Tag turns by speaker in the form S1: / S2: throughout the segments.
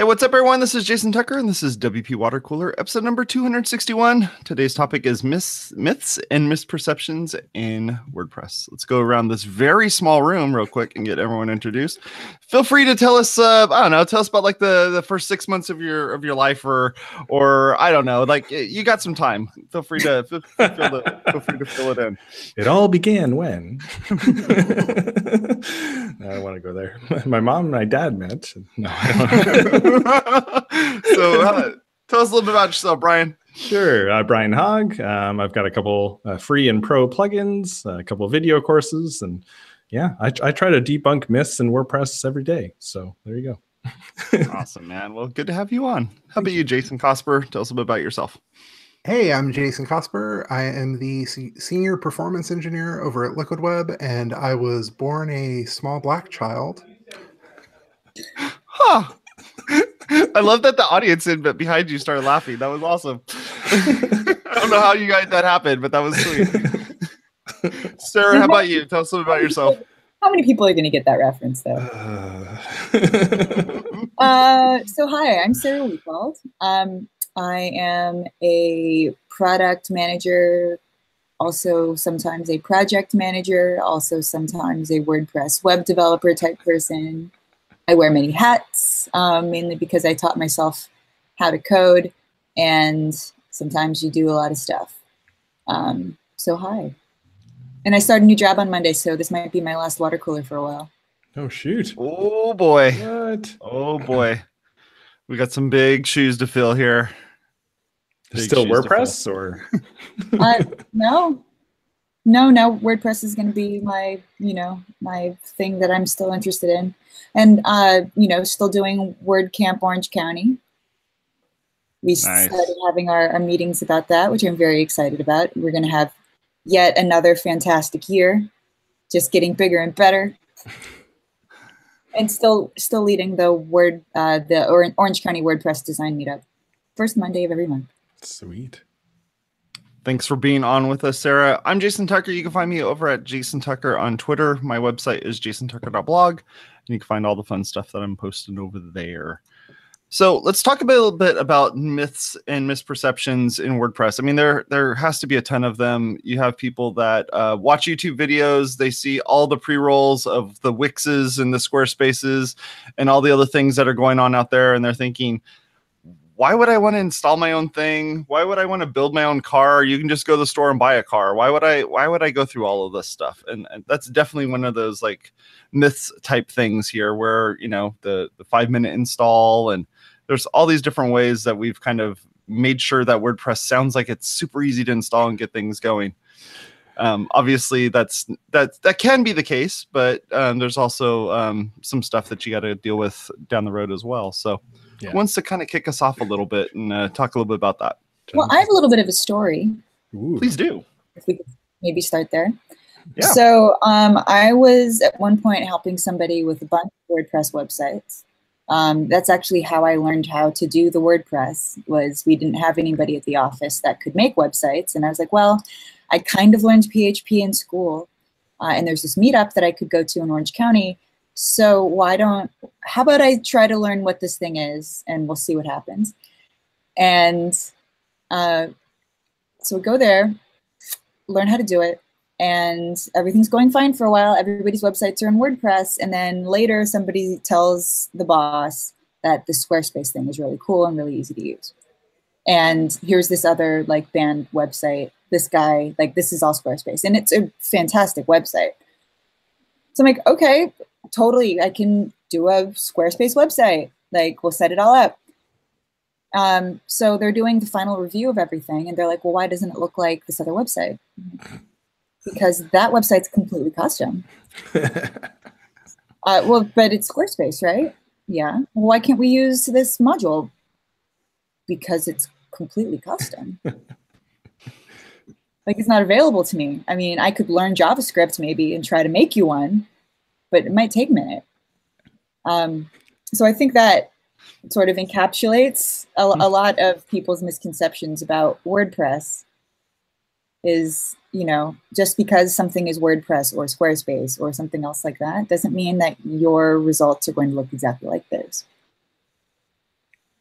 S1: Hey, what's up, everyone? This is Jason Tucker, and this is WP Water Cooler, episode number 261. Today's topic is myths, myths and misperceptions in WordPress. Let's go around this very small room real quick and get everyone introduced. Feel free to tell us, uh, I don't know, tell us about like the, the first six months of your of your life, or or I don't know, like you got some time. Feel free to feel, feel, free to fill it in.
S2: It all began when I don't want to go there. My mom and my dad met. No.
S1: so uh, tell us a little bit about yourself, Brian.
S2: Sure, uh, Brian Hogg. Um, I've got a couple uh, free and pro plugins, a couple video courses, and yeah, I, I, try to debunk myths in WordPress every day. So there you
S1: go. awesome, man. Well, good to have you on. How about you, Jason Cosper? Tell us a bit about yourself.
S3: Hey, I'm Jason Cosper. I am the senior performance engineer over at Liquid Web, and I was born a small black child.
S1: Huh. I love that the audience in but behind you started laughing. That was awesome. I don't know how you guys that happened, but that was sweet. Sarah, how about you? Tell us something about yourself.
S4: How many people are going to get that reference, though? uh, so, hi, I'm Sarah Wefald. Um, I am a product manager, also sometimes a project manager, also sometimes a WordPress web developer type person. I wear many hats, um, mainly because I taught myself how to code, and sometimes you do a lot of stuff. Um, so hi. And I start a new job on Monday, so this might be my last water cooler for a while.
S2: Oh shoot!
S1: Oh boy!
S2: What?
S1: Oh boy! We got some big shoes to fill here.
S2: Still WordPress or?
S4: uh, no, no, no. WordPress is going to be my, you know, my thing that I'm still interested in and uh, you know, still doing WordCamp Orange County. We nice. started having our, our meetings about that, which I'm very excited about. We're going to have yet another fantastic year, just getting bigger and better, and still still leading the word uh, the Orange County WordPress Design Meetup, first Monday of every month.
S2: Sweet.
S1: Thanks for being on with us, Sarah. I'm Jason Tucker. You can find me over at Jason Tucker on Twitter. My website is jasontucker.blog, and you can find all the fun stuff that I'm posting over there. So let's talk a, little bit about myths and misperceptions in WordPress. I mean, there there has to be a ton of them. You have people that uh, watch YouTube videos, they see all the pre rolls of the Wixes and the Squarespaces and all the other things that are going on out there, and they're thinking, why would I want to install my own thing? Why would I want to build my own car? You can just go to the store and buy a car. Why would I why would I go through all of this stuff? And, and that's definitely one of those like myths type things here where, you know, the the 5 minute install and there's all these different ways that we've kind of made sure that WordPress sounds like it's super easy to install and get things going. Um, obviously, that's that that can be the case, but um, there's also um, some stuff that you got to deal with down the road as well. So, yeah. wants to kind of kick us off a little bit and uh, talk a little bit about that.
S4: Well, I have a little bit of a story.
S1: Ooh. Please do.
S4: If we could maybe start there. Yeah. So um, I was at one point helping somebody with a bunch of WordPress websites. Um, that's actually how I learned how to do the WordPress. Was we didn't have anybody at the office that could make websites, and I was like, well, I kind of learned PHP in school, uh, and there's this meetup that I could go to in Orange County so why don't, how about I try to learn what this thing is and we'll see what happens. And uh, so we go there, learn how to do it, and everything's going fine for a while. Everybody's websites are in WordPress. And then later somebody tells the boss that the Squarespace thing is really cool and really easy to use. And here's this other like band website. This guy, like this is all Squarespace. And it's a fantastic website. So I'm like, okay, totally, I can do a Squarespace website. Like, we'll set it all up. Um, so they're doing the final review of everything, and they're like, well, why doesn't it look like this other website? Because that website's completely custom. uh, well, but it's Squarespace, right? Yeah. Why can't we use this module? Because it's completely custom. like it's not available to me. I mean, I could learn JavaScript maybe and try to make you one, but it might take a minute. Um, so I think that sort of encapsulates a, a, lot of people's misconceptions about WordPress is, you know, just because something is WordPress or Squarespace or something else like that doesn't mean that your results are going to look exactly like this.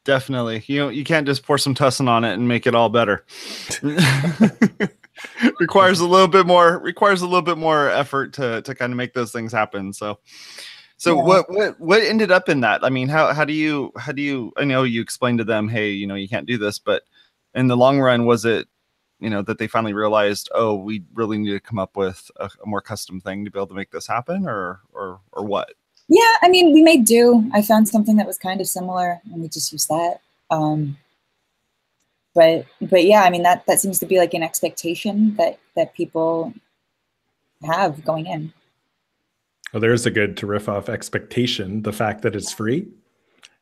S1: Definitely. You know, you can't just pour some tussin on it and make it all better. requires a little bit more requires a little bit more effort to to kind of make those things happen. So so yeah. what what what ended up in that? I mean, how how do you how do you I know you explained to them, hey, you know, you can't do this, but in the long run, was it you know that they finally realized, oh, we really need to come up with a, a more custom thing to be able to make this happen, or or or what?
S4: Yeah, I mean, we made do. I found something that was kind of similar, and we just used that. Um, but but yeah, I mean that that seems to be like an expectation that that people have going in.
S2: Well, there's a good to riff off expectation. The fact that it's free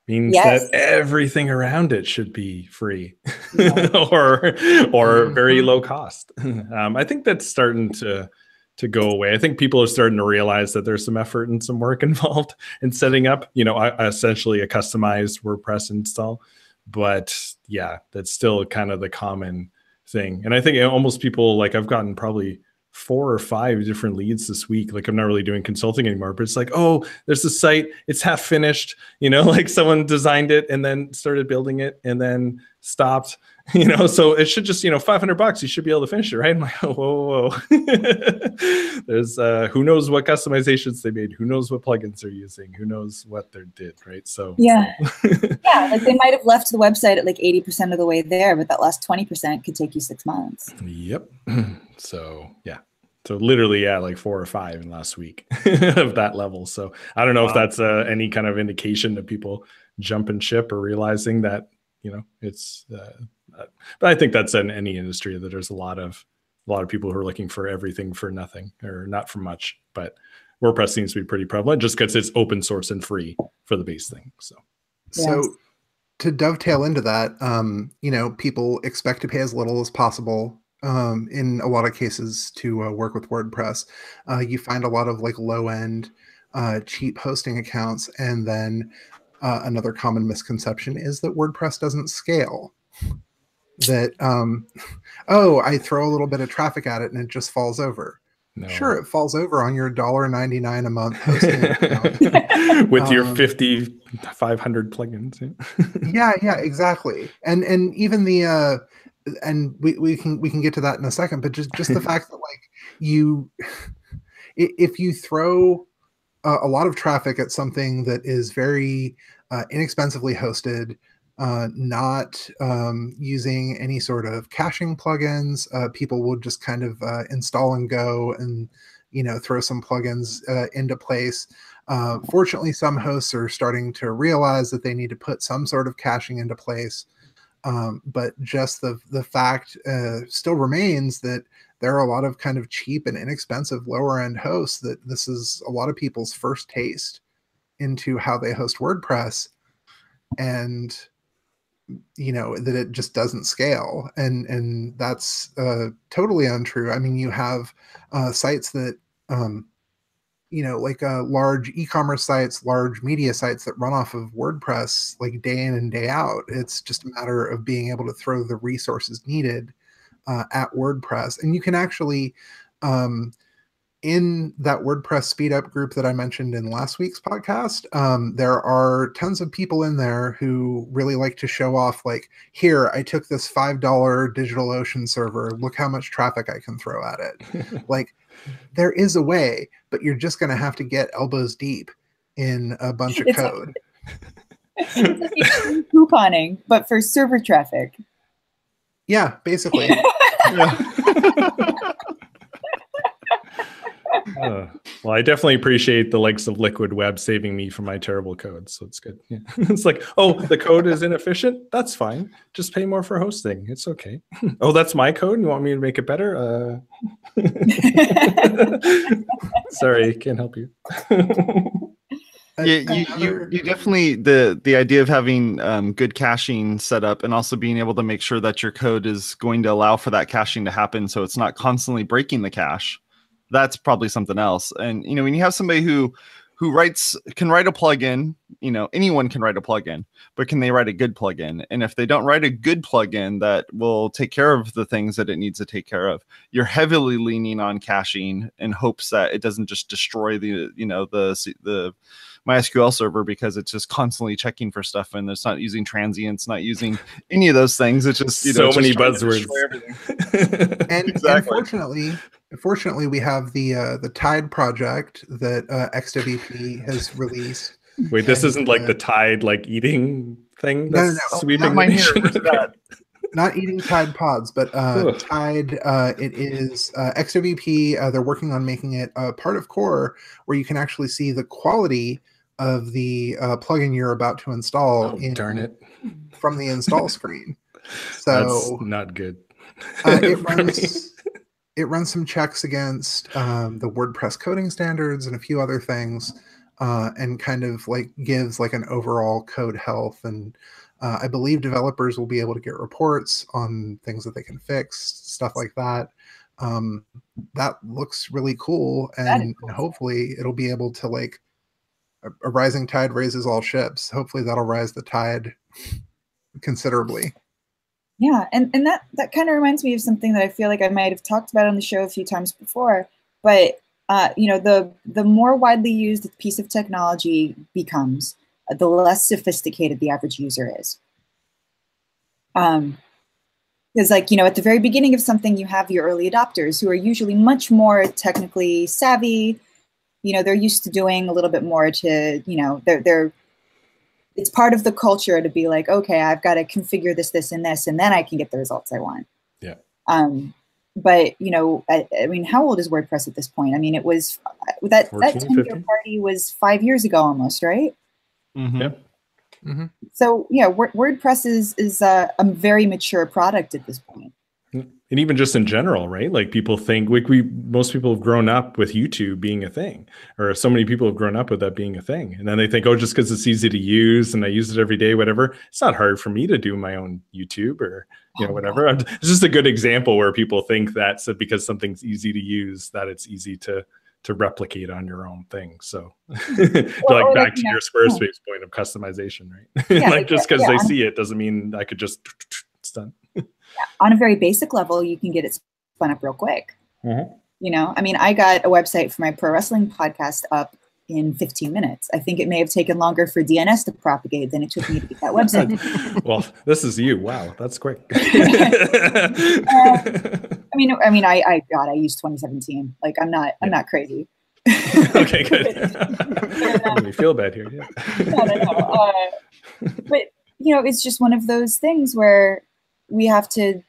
S2: means yes. that everything around it should be free yeah. or or mm-hmm. very low cost. Um, I think that's starting to to go away. I think people are starting to realize that there's some effort and some work involved in setting up, you know, essentially a customized WordPress install. But yeah, that's still kind of the common thing. And I think eh, almost people like I've gotten probably four or five different leads this week. Like I'm not really doing consulting anymore, but it's like, oh, there's a site, it's half finished. You know, like someone designed it and then started building it and then stopped you know so it should just you know 500 bucks you should be able to finish it right? I'm like whoa whoa, whoa. there's uh who knows what customizations they made who knows what plugins they're using who knows what they did right? So
S4: yeah. Yeah like they might have left the website at like 80% of the way there but that last 20% could take you six months.
S2: Yep. So yeah. So literally yeah like four or five in last week of that level. So i don't know wow. if that's uh, any kind of indication that people jump and ship or realizing that you know it's uh, but I think that's in any industry that there's a lot of a lot of people who are looking for everything for nothing or not for much. But WordPress seems to be pretty prevalent just because it's open source and free for the base thing. So,
S3: so to dovetail into that, um, you know, people expect to pay as little as possible. Um, in a lot of cases, to uh, work with WordPress, uh, you find a lot of like low end, uh, cheap hosting accounts, and then uh, another common misconception is that WordPress doesn't scale. That um, oh i throw a little bit of traffic at it and it just falls over. No. sure it falls over on your dollar 99 a month
S2: with um, your 50 500 plugins
S3: yeah. Yeah exactly. And and even the uh and we, we can we can get to that in a second but just just the fact that like you if you throw a, a lot of traffic at something that is very uh, inexpensively hosted uh, not um, using any sort of caching plugins. Uh, people will just kind of uh, install and go and you know throw some plugins uh, into place. Uh, fortunately, some hosts are starting to realize that they need to put some sort of caching into place. Um, but just the the fact uh, still remains that there are a lot of kind of cheap and inexpensive lower end hosts that this is a lot of people's first taste into how they host WordPress and you know that it just doesn't scale. And and that's uh, totally untrue. I mean you have uh, sites that um, you know like uh, large e-commerce sites large media sites that run off of wordpress like day in and day out. It's just a matter of being able to throw the resources needed uh, at wordpress and you can actually um, in that WordPress speed up group that I mentioned in last week's podcast, um, there are tons of people in there who really like to show off, like, here, I took this $5 DigitalOcean server. Look how much traffic I can throw at it. like, there is a way, but you're just going to have to get elbows deep in a bunch of code.
S4: it's couponing, but for server traffic.
S3: Yeah, basically.
S2: uh, well, I definitely appreciate the likes of Liquid Web saving me from my terrible code. So it's good. Yeah. it's like, oh, the code is inefficient. That's fine. Just pay more for hosting. It's okay. oh, that's my code. You want me to make it better? Uh... Sorry, can't help you.
S1: Yeah, you, you, you definitely the the idea of having um, good caching set up and also being able to make sure that your code is going to allow for that caching to happen so it's not constantly breaking the cache that's probably something else. And you know, when you have somebody who who writes can write a plugin, you know, anyone can write a plugin, but can they write a good plugin? And if they don't write a good plugin that will take care of the things that it needs to take care of, you're heavily leaning on caching in hopes that it doesn't just destroy the, you know, the the MySQL server because it's just constantly checking for stuff and it's not using transients, not using any of those things. It's just you
S2: so
S1: know,
S2: many buzzwords.
S3: and exactly. unfortunately, fortunately, we have the uh, the Tide project that uh, XWP has released.
S2: Wait, this and, isn't like uh, the Tide like eating thing.
S3: No, no, no.
S2: Sweeping
S3: not, that. not eating Tide pods, but uh, Tide. Uh, it is uh, XWP. Uh, they're working on making it a part of Core, where you can actually see the quality of the uh, plugin you're about to install.
S2: Oh, in, darn it!
S3: From the install screen. So
S2: That's not good.
S3: uh, it runs it runs some checks against um, the WordPress coding standards and a few other things, uh, and kind of like gives like an overall code health. And uh, I believe developers will be able to get reports on things that they can fix, stuff like that. Um, that looks really cool, and, cool. and hopefully it'll be able to like a, rising tide raises all ships. Hopefully that'll rise the tide considerably.
S4: Yeah, and, and that, that kind of reminds me of something that I feel like I might have talked about on the show a few times before. But uh, you know, the the more widely used piece of technology becomes, uh, the less sophisticated the average user is. Um, because like you know, at the very beginning of something, you have your early adopters who are usually much more technically savvy. You know, they're used to doing a little bit more to you know, they're they're it's part of the culture to be like, okay, I've got to configure this, this, and this, and then I can get the results I want.
S2: Yeah.
S4: Um, but you know, I, I mean, how old is WordPress at this point? I mean, it was that 14, that 10 year party was five years ago almost, right?
S2: Mm-hmm. Yeah.
S4: Mm-hmm. So yeah, WordPress is is a, a very mature product at this point
S2: and even just in general right? Like people think like we most people have grown up with youtube being a thing or so many people have grown up with that being a thing. And then they think oh just because it's easy to use and i use it every day whatever it's not hard for me to do my own youtube or you know oh, whatever. it's just a good example where people think that so because something's easy to use that it's easy to to replicate on your own thing. So well, like oh, back to your squarespace point of customization right? Yeah, like just because yeah, they see it doesn't mean i could just
S4: on a very basic level, you can get it spun up real quick. Mm-hmm. You know, I mean, I got a website for my pro wrestling podcast up in 15 minutes. I think it may have taken longer for DNS to propagate than it took me to get that website.
S2: well, this is you. Wow, that's quick. uh,
S4: I mean, I mean, I, I, God, I used 2017. Like, I'm not, I'm not crazy.
S2: okay, good. Let me feel bad here. Yeah. no, no, no.
S4: Uh, but you know, it's just one of those things where we have to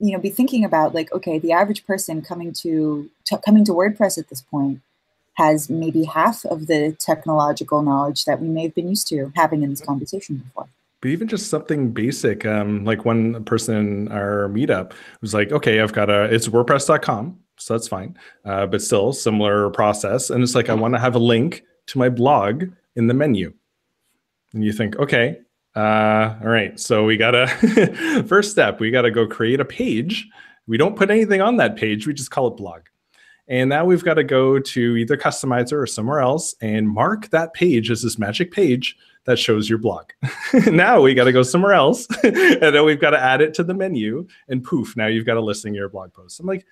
S4: you know be thinking about like okay the average person coming to, to coming to wordpress at this point has maybe half of the technological knowledge that we may have been used to having in this conversation before.
S2: But even just something basic um, like one person in our meetup was like okay i've got a it's wordpress.com so that's fine uh, but still similar process. And it's like i want to have a link to my blog in the menu. And you think okay uh, all right. So we got to, first step, we got to go create a page. We don't put anything on that page, we just call it blog. And now we've got to go to either Customizer or somewhere else and mark that page as this magic page that shows your blog. now we got to go somewhere else and then we've got to add it to the menu and poof, now you've got a listing your blog post. I'm like,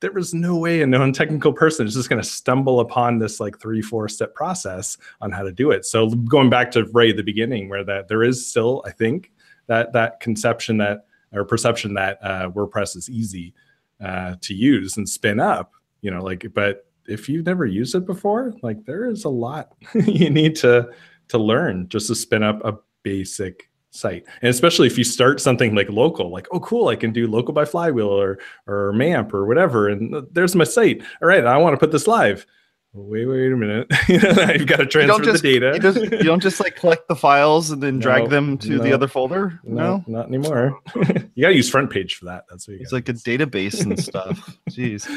S2: there was no way a non-technical person is just going to stumble upon this like three four step process on how to do it. So going back to at the beginning where that there is still i think that that conception that or perception that uh, wordpress is easy uh, to use and spin up you know like but if you've never used it before like there is a lot you need to to learn just to spin up a basic site. And especially if you start something like local like oh cool i can do local by flywheel or or mamp or whatever and there's my site. All right i want to put this live. Wait wait a minute. You've got to transfer
S1: just,
S2: the data.
S1: you, just, you, don't just like collect the files and then no, drag them to no, the other folder? No,
S2: no? not anymore. You got to use FrontPage for that. That's what
S1: it's like a database and stuff. Jeez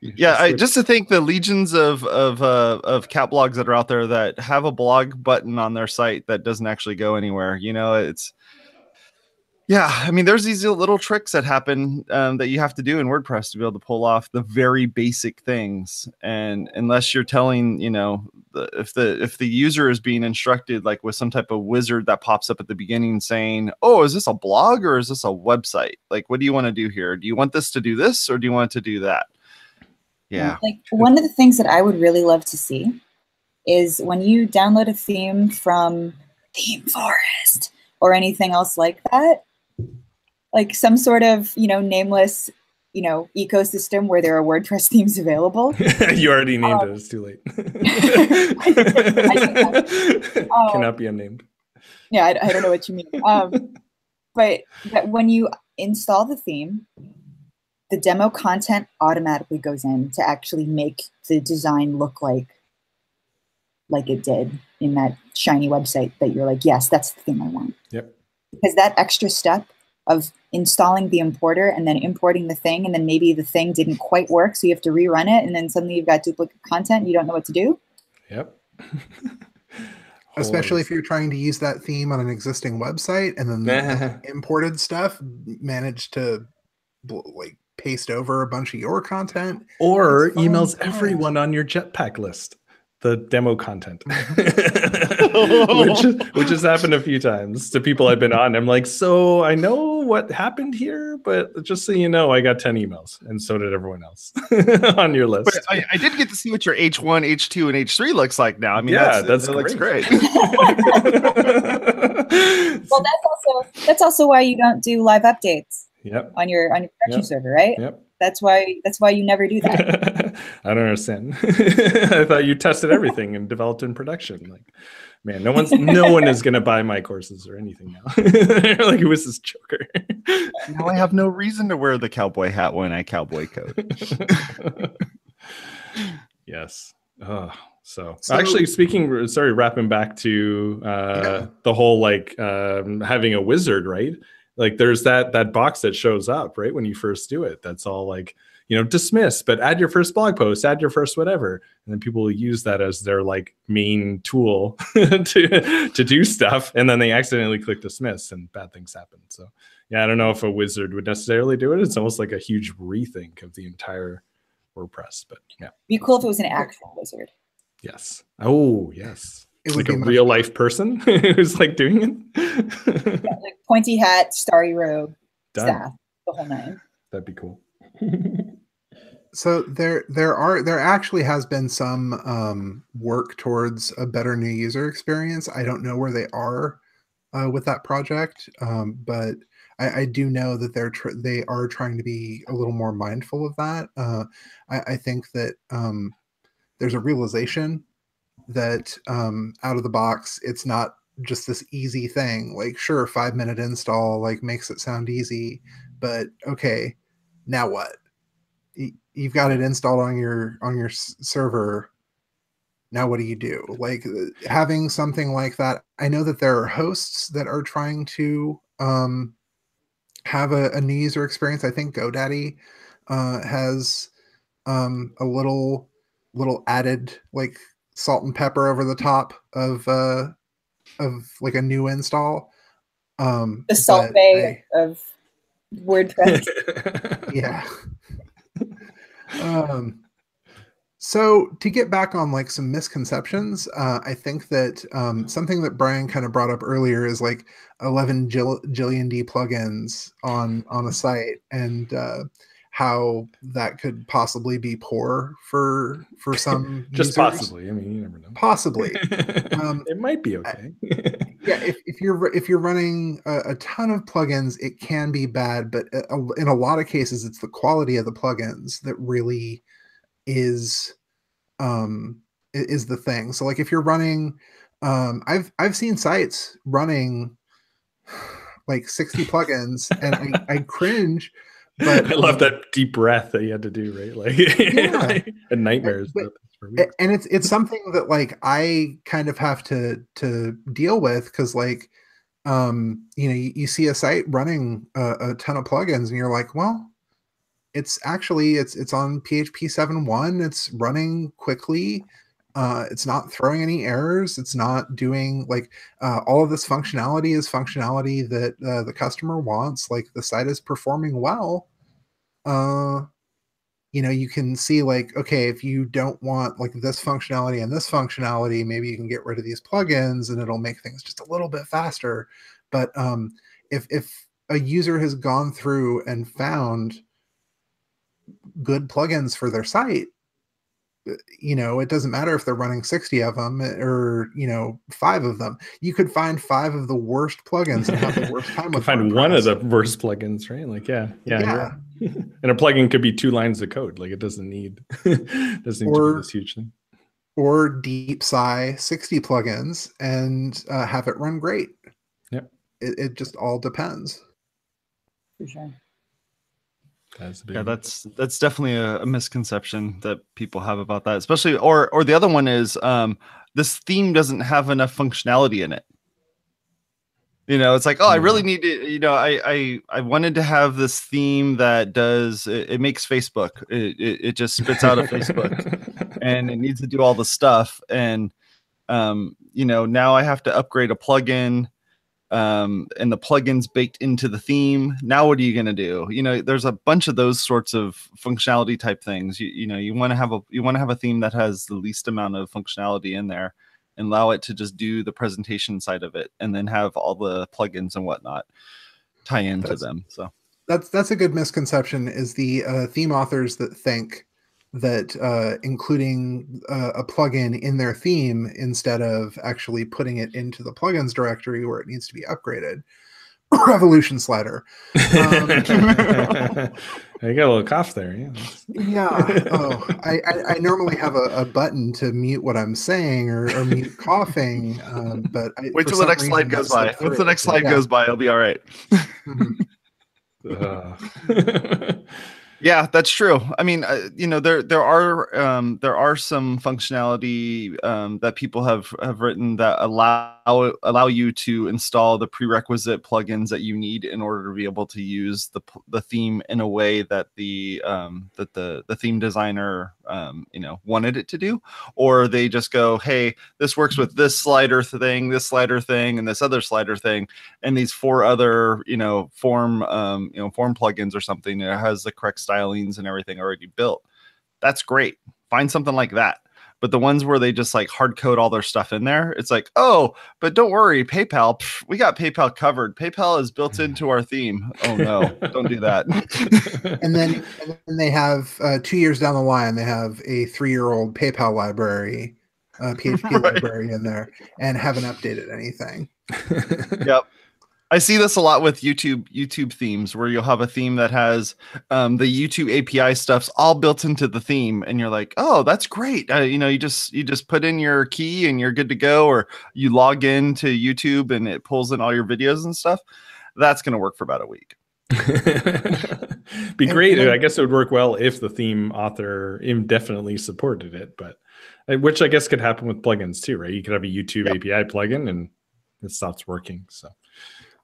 S1: yeah I, just to think the legions of of uh, of cat blogs that are out there that have a blog button on their site that doesn't actually go anywhere you know it's yeah i mean there's these little tricks that happen um, that you have to do in wordpress to be able to pull off the very basic things. And unless you're telling you know the, if the if the user is being instructed like with some type of wizard that pops up at the beginning saying oh is this a blog or is this a website? Like what do you want to do here? Do you want this to do this or do you want it to do that yeah.
S4: Like one of the things that I would really love to see is when you download a theme from ThemeForest or anything else like that, like some sort of you know nameless you know ecosystem where there are WordPress themes available.
S2: you already named um, it. It's too late. um, Cannot be unnamed.
S4: Yeah, I, I, don't know what you mean. Um, but but when you install the theme, the demo content automatically goes in to actually make the design look like like it did in that shiny website that you're like, yes, that's the thing I want.
S2: Yep.
S4: Because that extra step of installing the importer and then importing the thing, and then maybe the thing didn't quite work, so you have to rerun it, and then suddenly you've got duplicate content, you don't know what to do.
S2: Yep.
S3: Especially if you're trying to use that theme on an existing website and then the imported stuff managed to like paste over a bunch of your content
S2: or emails everyone on your jetpack list the demo content. Mm-hmm. Which which has happened a few times to people i've been on. I'm like so i know what happened here but just so you know i got 10 emails and so did everyone else on your list.
S1: But I, I, did get to see what your h1 h2 and h3 looks like now. I mean
S2: yeah that's, that's
S1: that looks great.
S4: Well that's also that's also why you don't do live updates
S2: yep.
S4: on your on your production
S2: yep.
S4: server right
S2: yep
S4: that's why that's why you never do that.
S2: I don't understand. I thought you tested everything and developed in production. Like, man, no one's no one is gonna buy my courses or anything now. like, who is this joker?
S1: now I have no reason to wear the cowboy hat when I cowboy coat.
S2: yes. Oh, so, so, actually speaking sorry wrapping back to uh, yeah. the whole like um, having a wizard right like there's that that box that shows up right when you first do it that's all like you know dismiss but add your first blog post add your first whatever. And then people will use that as their like main tool to to do stuff and then they accidentally click dismiss and bad things happen. So yeah i don't know if a wizard would necessarily do it. It's almost like a huge rethink of the entire wordpress but yeah.
S4: Be cool if it was an actual wizard.
S2: Yes. Oh yes it would like a real life person who's like doing
S4: it. yeah, like pointy hat, starry robe, Done. staff, the whole nine.
S2: That'd be cool.
S3: so there there are there actually has been some um, work towards a better new user experience. I don't know where they are uh, with that project, um, but I, I, do know that they're tr- they are trying to be a little more mindful of that. Uh, I, I, think that um, there's a realization that um, out of the box, it's not just this easy thing. Like, sure, five minute install like makes it sound easy, but okay, now what? You've got it installed on your on your server. Now what do you do? Like uh, having something like that. I know that there are hosts that are trying to um, have a, a new user experience. I think GoDaddy uh, has um, a little little added like salt and pepper over the top of uh of like a new install. Um
S4: the Salt Bae I, of WordPress.
S3: yeah. um so to get back on like some misconceptions, uh, I think that um, something that Brian kind of brought up earlier is like 11 jill- jillion D plugins on on a site, and uh, how that could possibly be poor for for some
S2: just users. possibly i mean you never know.
S3: Possibly.
S2: Um, it might be okay.
S3: Yeah if, if you're if you're running a, a, ton of plugins it can be bad but in a lot of cases it's the quality of the plugins that really is um is the thing. So like if you're running um i've i've seen sites running like 60 plugins and I, I cringe
S2: but I love that deep breath that you had to do, right? Like, yeah. and nightmares.
S3: But, and it's it's something that like I kind of have to to deal with because like um you know you, you see a site running a, a, ton of plugins and you're like well it's actually it's it's on php 7.1 it's running quickly uh, it's not throwing any errors it's not doing like uh, all of this functionality is functionality that uh, the customer wants like the site is performing well uh you know you can see like okay if you don't want like this functionality and this functionality maybe you can get rid of these plugins and it'll make things just a little bit faster. But um if if a user has gone through and found good plugins for their site you know, it doesn't matter if they're running 60 of them or, you know, five of them. You could find five of the worst plugins and have the worst time with
S2: find one of the worst plugins, right? Like, yeah, yeah. yeah. and a plugin could be two lines of code. Like it doesn't need doesn't need or, to be this huge thing.
S3: Or DeepSci 60 plugins and uh, have it run great.
S2: Yep.
S3: It, it just all depends.
S4: For sure.
S1: That's yeah, that's that's definitely a, a, misconception that people have about that, especially or or the other one is um, this theme doesn't have enough functionality in it. You know, it's like, oh, I really mm. need to. You know, I I I wanted to have this theme that does it, it makes Facebook. It, it, it just spits out a Facebook, and it needs to do all the stuff. And um, you know, now I have to upgrade a plugin um, and the plugins baked into the theme. Now, what are you going to do? You know, there's a bunch of those sorts of functionality type things. You, you know, you want to have a you want to have a theme that has the least amount of functionality in there, and allow it to just do the presentation side of it, and then have all the plugins and whatnot tie into that's, them. So
S3: that's that's a good misconception. Is the uh, theme authors that think that uh, including uh, a plugin in their theme instead of actually putting it into the plugins directory where it needs to be upgraded. Revolution slider. Um,
S2: you got a little cough there. Yeah.
S3: yeah. Oh, I, I, I normally have a, a, button to mute what I'm saying or, or mute coughing, um, but I,
S1: wait till the next slide goes by. Once the next slide yeah. goes by, it'll be all right. mm-hmm. Yeah, that's true. I mean, uh, you know, there there are um, there are some functionality um, that people have have written that allow allow you to install the prerequisite plugins that you need in order to be able to use the the theme in a way that the um, that the the theme designer um, you know wanted it to do, or they just go, hey, this works with this slider thing, this slider thing, and this other slider thing, and these four other you know form um, you know form plugins or something. that has the correct stylings and everything already built. That's great. Find something like that. But the ones where they just like hard code all their stuff in there, it's like, oh, but don't worry, PayPal, pff, we got PayPal covered. PayPal is built into our theme. Oh no, don't do that.
S3: and then and then they have uh, two years down the line, they have a three-year-old PayPal library, uh, PHP right. library in there, and haven't updated anything.
S1: yep. I see this a lot with YouTube YouTube themes where you'll have a theme that has um, the YouTube API stuff's all built into the theme, and you're like, oh, that's great. Uh, you know, you just you just put in your key and you're good to go, or you log in to YouTube and it pulls in all your videos and stuff. That's going to work for about a week.
S2: Be great. I guess it would work well if the theme author indefinitely supported it, but uh, which I guess could happen with plugins too, right? You could have a YouTube yep. API plugin and it stops working. So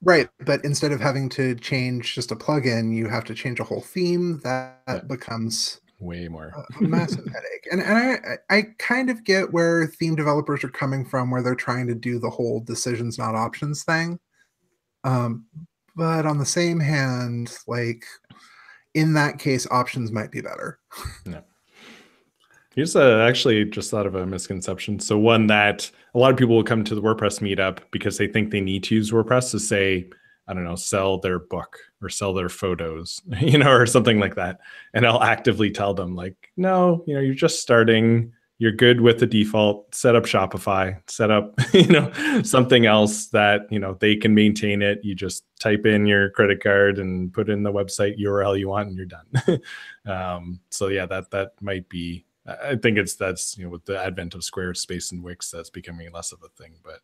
S3: Right, but instead of having to change just a plugin, you have to change a whole theme. That becomes
S2: way more
S3: a, massive headache. And and I I kind of get where theme developers are coming from, where they're trying to do the whole decisions not options thing. Um, but on the same hand, like in that case, options might be better.
S2: Yeah. Here's a, actually just thought of a misconception. So one that a lot of people will come to the WordPress meetup because they think they need to use WordPress to say, I don't know, sell their book or sell their photos, you know, or something like that. And I'll actively tell them like, no, you know, you're just starting. You're good with the default. Set up Shopify. Set up, you know, something else that you know they can maintain it. You just type in your credit card and put in the website URL you want, and you're done. um, so yeah, that that might be I think it's that's you know with the advent of Squarespace and Wix that's becoming less of a thing. But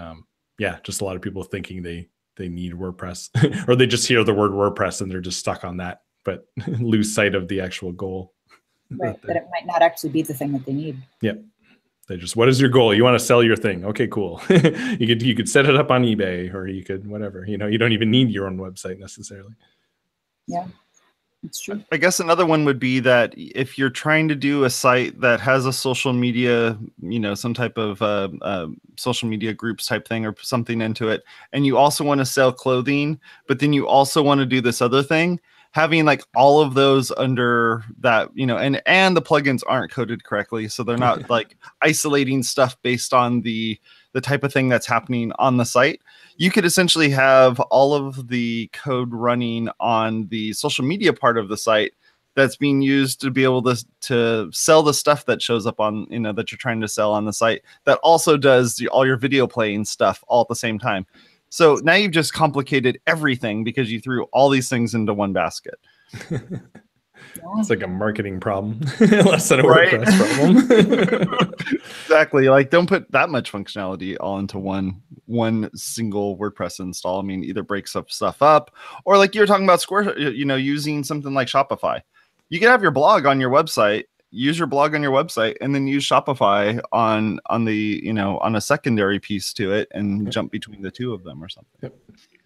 S2: um, yeah, just a lot of people thinking they they need WordPress or they just hear the word WordPress and they're just stuck on that, but lose sight of the actual goal.
S4: Right, that it might not actually be the thing that they need.
S2: Yeah. They just what is your goal? You want to sell your thing. Okay, cool. you could you could set it up on eBay or you could whatever. You know, you don't even need your own website necessarily.
S4: Yeah. True.
S1: I guess another one would be that if you're trying to do a site that has a social media, you know, some type of uh, uh, social media groups type thing or something into it, and you also want to sell clothing, but then you also want to do this other thing, having like all of those under that, you know, and and the plugins aren't coded correctly, so they're not like isolating stuff based on the the type of thing that's happening on the site. You could essentially have all of the code running on the social media part of the site that's being used to be able to to sell the stuff that shows up on you know that you're trying to sell on the site that also does the, all your video playing stuff all at the same time so now you've just complicated everything because you threw all these things into one basket
S2: it's like a marketing problem less than a? WordPress
S1: problem. exactly. Like don't put that much functionality all into one one single WordPress install. I mean, either breaks up stuff up or like you were talking about Square, you know, using something like Shopify. You can have your blog on your website, use your blog on your website, and then use Shopify on on the you know on a secondary piece to it and jump between the two of them or something.
S2: Yep.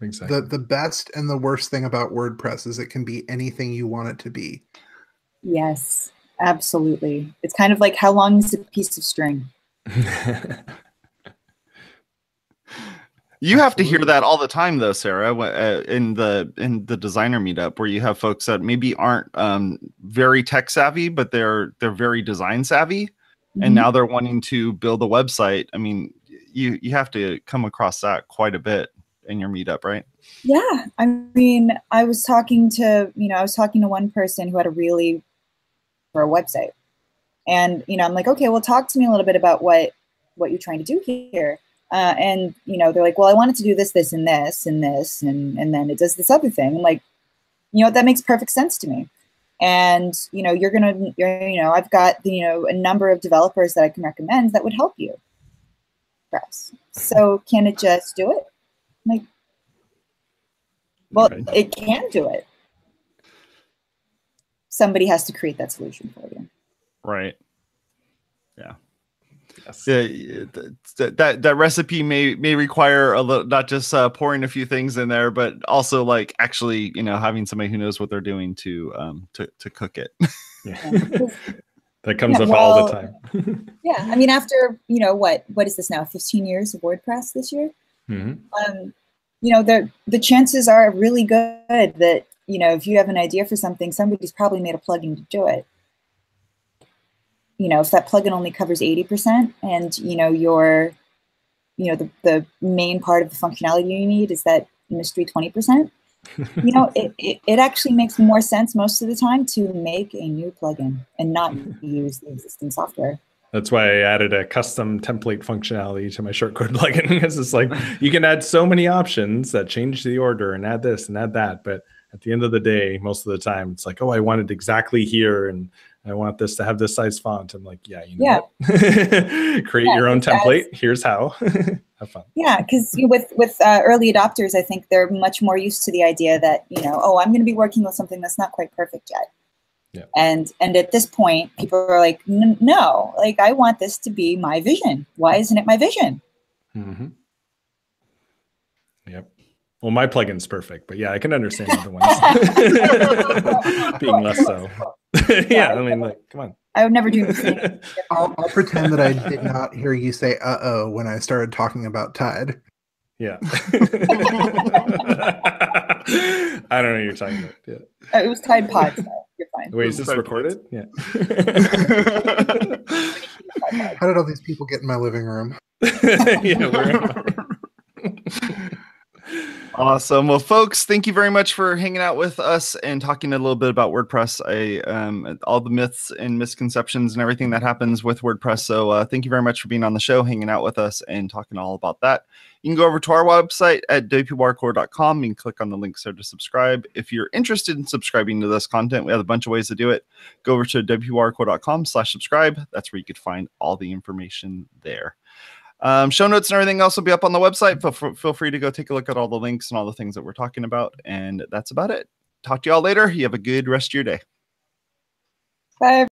S2: Exactly.
S3: The the best and the worst thing about WordPress is it can be anything you want it to be.
S4: Yes, absolutely. It's kind of like how long is a piece of string?
S1: You have to hear that all the time, though, Sarah, uh, in the in the designer meetup, where you have folks that maybe aren't um, very tech savvy, but they're they're very design savvy, mm-hmm. and now they're wanting to build a website. I mean, you you have to come across that quite a bit in your meetup, right?
S4: Yeah, I mean, I was talking to you know I was talking to one person who had a really for a website, and you know I'm like, okay, well, talk to me a little bit about what what you're trying to do here. Uh, and you know they're like, well, I wanted to do this, this, and this, and this, and and then it does this other thing. I'm like, you know, that makes perfect sense to me. And you know, you're gonna, you're, you know, I've got you know a number of developers that I can recommend that would help you. Press. So can it just do it? like, well, right. it can do it. Somebody has to create that solution for you.
S1: Right. Yeah. Yes. Yeah, that, that that recipe may may require a little not just uh, pouring a few things in there, but also like actually you know having somebody who knows what they're doing to um to to cook it.
S2: yeah. that comes yeah, up well, all the time.
S4: yeah, I mean, after you know what what is this now? Fifteen years of WordPress this year. Mm-hmm. Um, you know, the the chances are really good that you know if you have an idea for something, somebody's probably made a plugin to do it you know, if that plugin only covers 80% and, you know, your, you know, the, the main part of the functionality you need is that mystery 20%, you know, it, it, it, actually makes more sense most of the time to make a new plugin and not use the existing software.
S2: That's why I added a custom template functionality to my shortcode plugin because it's like you can add so many options that change the order and add this and add that. But at the end of the day, most of the time, it's like, oh, I want it exactly here, and I want this to have this size font. I'm like, yeah, you know, yeah. create yeah, your own template. Here's how. have fun.
S4: Yeah, because with with uh, early adopters, I think they're much more used to the idea that you know, oh, I'm going to be working with something that's not quite perfect yet. Yeah. And and at this point, people are like, no, like I want this to be my vision. Why isn't it my vision? Mm-hmm.
S2: Yep. Well, my plugin's perfect, but yeah, I can understand the ones being less so. yeah, I mean, like, come on.
S4: I would never do
S3: I'll, I'll pretend that I did not hear you say "uh oh" when I started talking about Tide.
S2: Yeah. I don't know what you're talking about. Yeah.
S4: Uh, it was Tide Pod. So you're fine.
S2: Wait, is this recorded? Yeah.
S3: How did all these people get in my living room?
S1: yeah, Awesome. Well, folks, thank you very much for hanging out with us and talking a little bit about WordPress. I um, all the myths and misconceptions and everything that happens with WordPress. So, uh, thank you very much for being on the show, hanging out with us, and talking all about that. You can go over to our website at wpwatercooler.com. You can click on the links there to subscribe. If you're interested in subscribing to this content, we have a bunch of ways to do it. Go over to wpwatercooler.com slash subscribe. That's where you could find all the information there. Um, show notes and everything else will be up on the website. Feel, feel free to go take a look at all the links and all the things that we're talking about. And that's about it. Talk to y'all later. You have a good rest of your day.
S4: Bye.